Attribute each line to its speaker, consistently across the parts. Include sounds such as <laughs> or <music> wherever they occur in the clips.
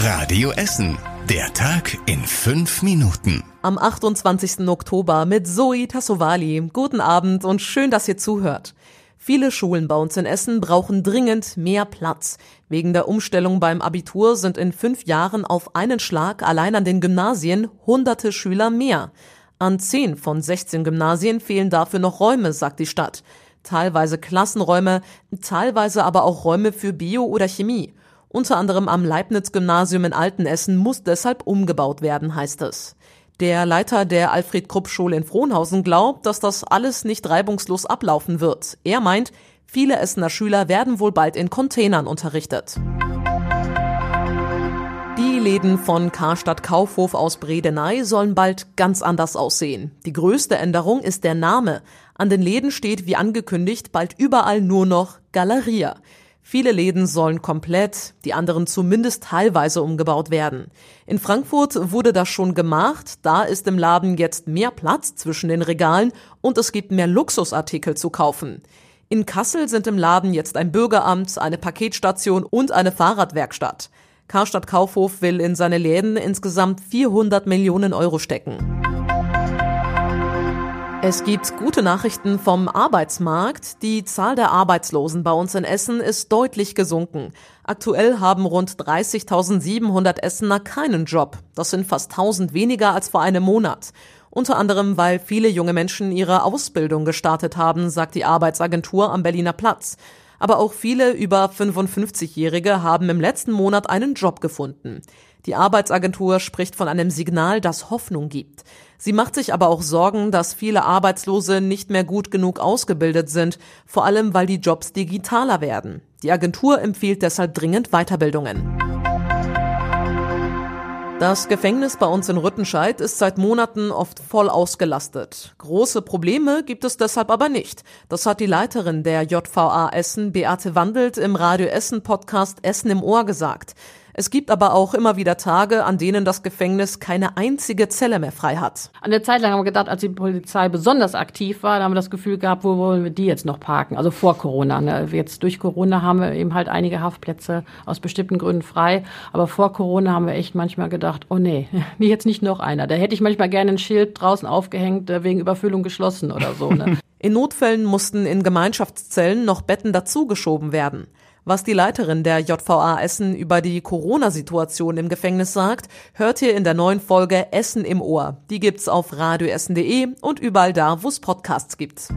Speaker 1: Radio Essen. Der Tag in fünf Minuten.
Speaker 2: Am 28. Oktober mit Zoe Tassovali. Guten Abend und schön, dass ihr zuhört. Viele Schulen bei uns in Essen brauchen dringend mehr Platz. Wegen der Umstellung beim Abitur sind in fünf Jahren auf einen Schlag allein an den Gymnasien hunderte Schüler mehr. An zehn von 16 Gymnasien fehlen dafür noch Räume, sagt die Stadt. Teilweise Klassenräume, teilweise aber auch Räume für Bio oder Chemie. Unter anderem am Leibniz-Gymnasium in Altenessen muss deshalb umgebaut werden, heißt es. Der Leiter der Alfred-Krupp-Schule in Frohnhausen glaubt, dass das alles nicht reibungslos ablaufen wird. Er meint, viele Essener Schüler werden wohl bald in Containern unterrichtet. Die Läden von Karstadt Kaufhof aus Bredeney sollen bald ganz anders aussehen. Die größte Änderung ist der Name. An den Läden steht wie angekündigt bald überall nur noch Galeria. Viele Läden sollen komplett, die anderen zumindest teilweise umgebaut werden. In Frankfurt wurde das schon gemacht, da ist im Laden jetzt mehr Platz zwischen den Regalen und es gibt mehr Luxusartikel zu kaufen. In Kassel sind im Laden jetzt ein Bürgeramt, eine Paketstation und eine Fahrradwerkstatt. Karstadt Kaufhof will in seine Läden insgesamt 400 Millionen Euro stecken. Es gibt gute Nachrichten vom Arbeitsmarkt. Die Zahl der Arbeitslosen bei uns in Essen ist deutlich gesunken. Aktuell haben rund 30.700 Essener keinen Job. Das sind fast 1000 weniger als vor einem Monat. Unter anderem, weil viele junge Menschen ihre Ausbildung gestartet haben, sagt die Arbeitsagentur am Berliner Platz. Aber auch viele über 55-Jährige haben im letzten Monat einen Job gefunden. Die Arbeitsagentur spricht von einem Signal, das Hoffnung gibt. Sie macht sich aber auch Sorgen, dass viele Arbeitslose nicht mehr gut genug ausgebildet sind, vor allem weil die Jobs digitaler werden. Die Agentur empfiehlt deshalb dringend Weiterbildungen. Das Gefängnis bei uns in Rüttenscheid ist seit Monaten oft voll ausgelastet. Große Probleme gibt es deshalb aber nicht. Das hat die Leiterin der JVA Essen, Beate Wandelt, im Radio Essen Podcast Essen im Ohr gesagt. Es gibt aber auch immer wieder Tage, an denen das Gefängnis keine einzige Zelle mehr frei hat.
Speaker 3: An der Zeit lang haben wir gedacht, als die Polizei besonders aktiv war, da haben wir das Gefühl gehabt, wo wollen wir die jetzt noch parken? Also vor Corona. Ne? Jetzt durch Corona haben wir eben halt einige Haftplätze aus bestimmten Gründen frei. Aber vor Corona haben wir echt manchmal gedacht, oh nee, <laughs> wie jetzt nicht noch einer. Da hätte ich manchmal gerne ein Schild draußen aufgehängt, äh, wegen Überfüllung geschlossen oder so. Ne? <laughs>
Speaker 2: In Notfällen mussten in Gemeinschaftszellen noch Betten dazugeschoben werden. Was die Leiterin der JVA Essen über die Corona-Situation im Gefängnis sagt, hört ihr in der neuen Folge Essen im Ohr. Die gibt's auf radioessen.de und überall da, wo es Podcasts gibt.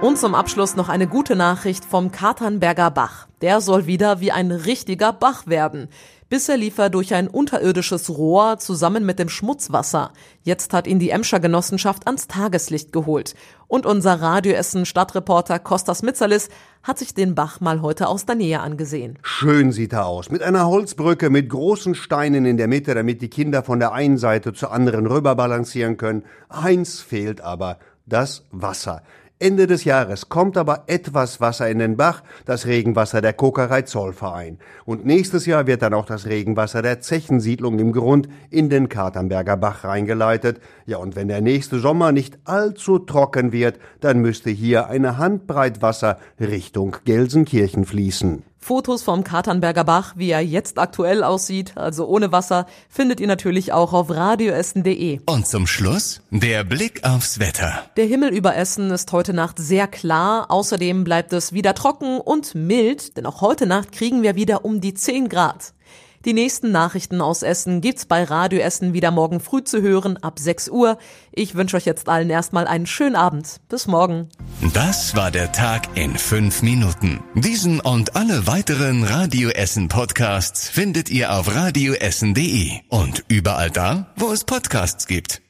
Speaker 2: Und zum Abschluss noch eine gute Nachricht vom Katernberger Bach. Der soll wieder wie ein richtiger Bach werden. Bisher lief er durch ein unterirdisches Rohr zusammen mit dem Schmutzwasser. Jetzt hat ihn die Emscher Genossenschaft ans Tageslicht geholt. Und unser Radioessen Stadtreporter Kostas Mitzalis hat sich den Bach mal heute aus der Nähe angesehen.
Speaker 4: Schön sieht er aus. Mit einer Holzbrücke mit großen Steinen in der Mitte, damit die Kinder von der einen Seite zur anderen rüber balancieren können. Eins fehlt aber. Das Wasser. Ende des Jahres kommt aber etwas Wasser in den Bach, das Regenwasser der Kokerei Zollverein. Und nächstes Jahr wird dann auch das Regenwasser der Zechensiedlung im Grund in den Katernberger Bach reingeleitet. Ja, und wenn der nächste Sommer nicht allzu trocken wird, dann müsste hier eine Handbreit Wasser Richtung Gelsenkirchen fließen.
Speaker 2: Fotos vom Katernberger Bach, wie er jetzt aktuell aussieht, also ohne Wasser, findet ihr natürlich auch auf radioessen.de.
Speaker 1: Und zum Schluss der Blick aufs Wetter.
Speaker 2: Der Himmel über Essen ist heute Nacht sehr klar. Außerdem bleibt es wieder trocken und mild, denn auch heute Nacht kriegen wir wieder um die 10 Grad. Die nächsten Nachrichten aus Essen gibt's bei Radio Essen wieder morgen früh zu hören ab 6 Uhr. Ich wünsche euch jetzt allen erstmal einen schönen Abend. Bis morgen.
Speaker 1: Das war der Tag in fünf Minuten. Diesen und alle weiteren Radio Essen Podcasts findet ihr auf radioessen.de und überall da, wo es Podcasts gibt.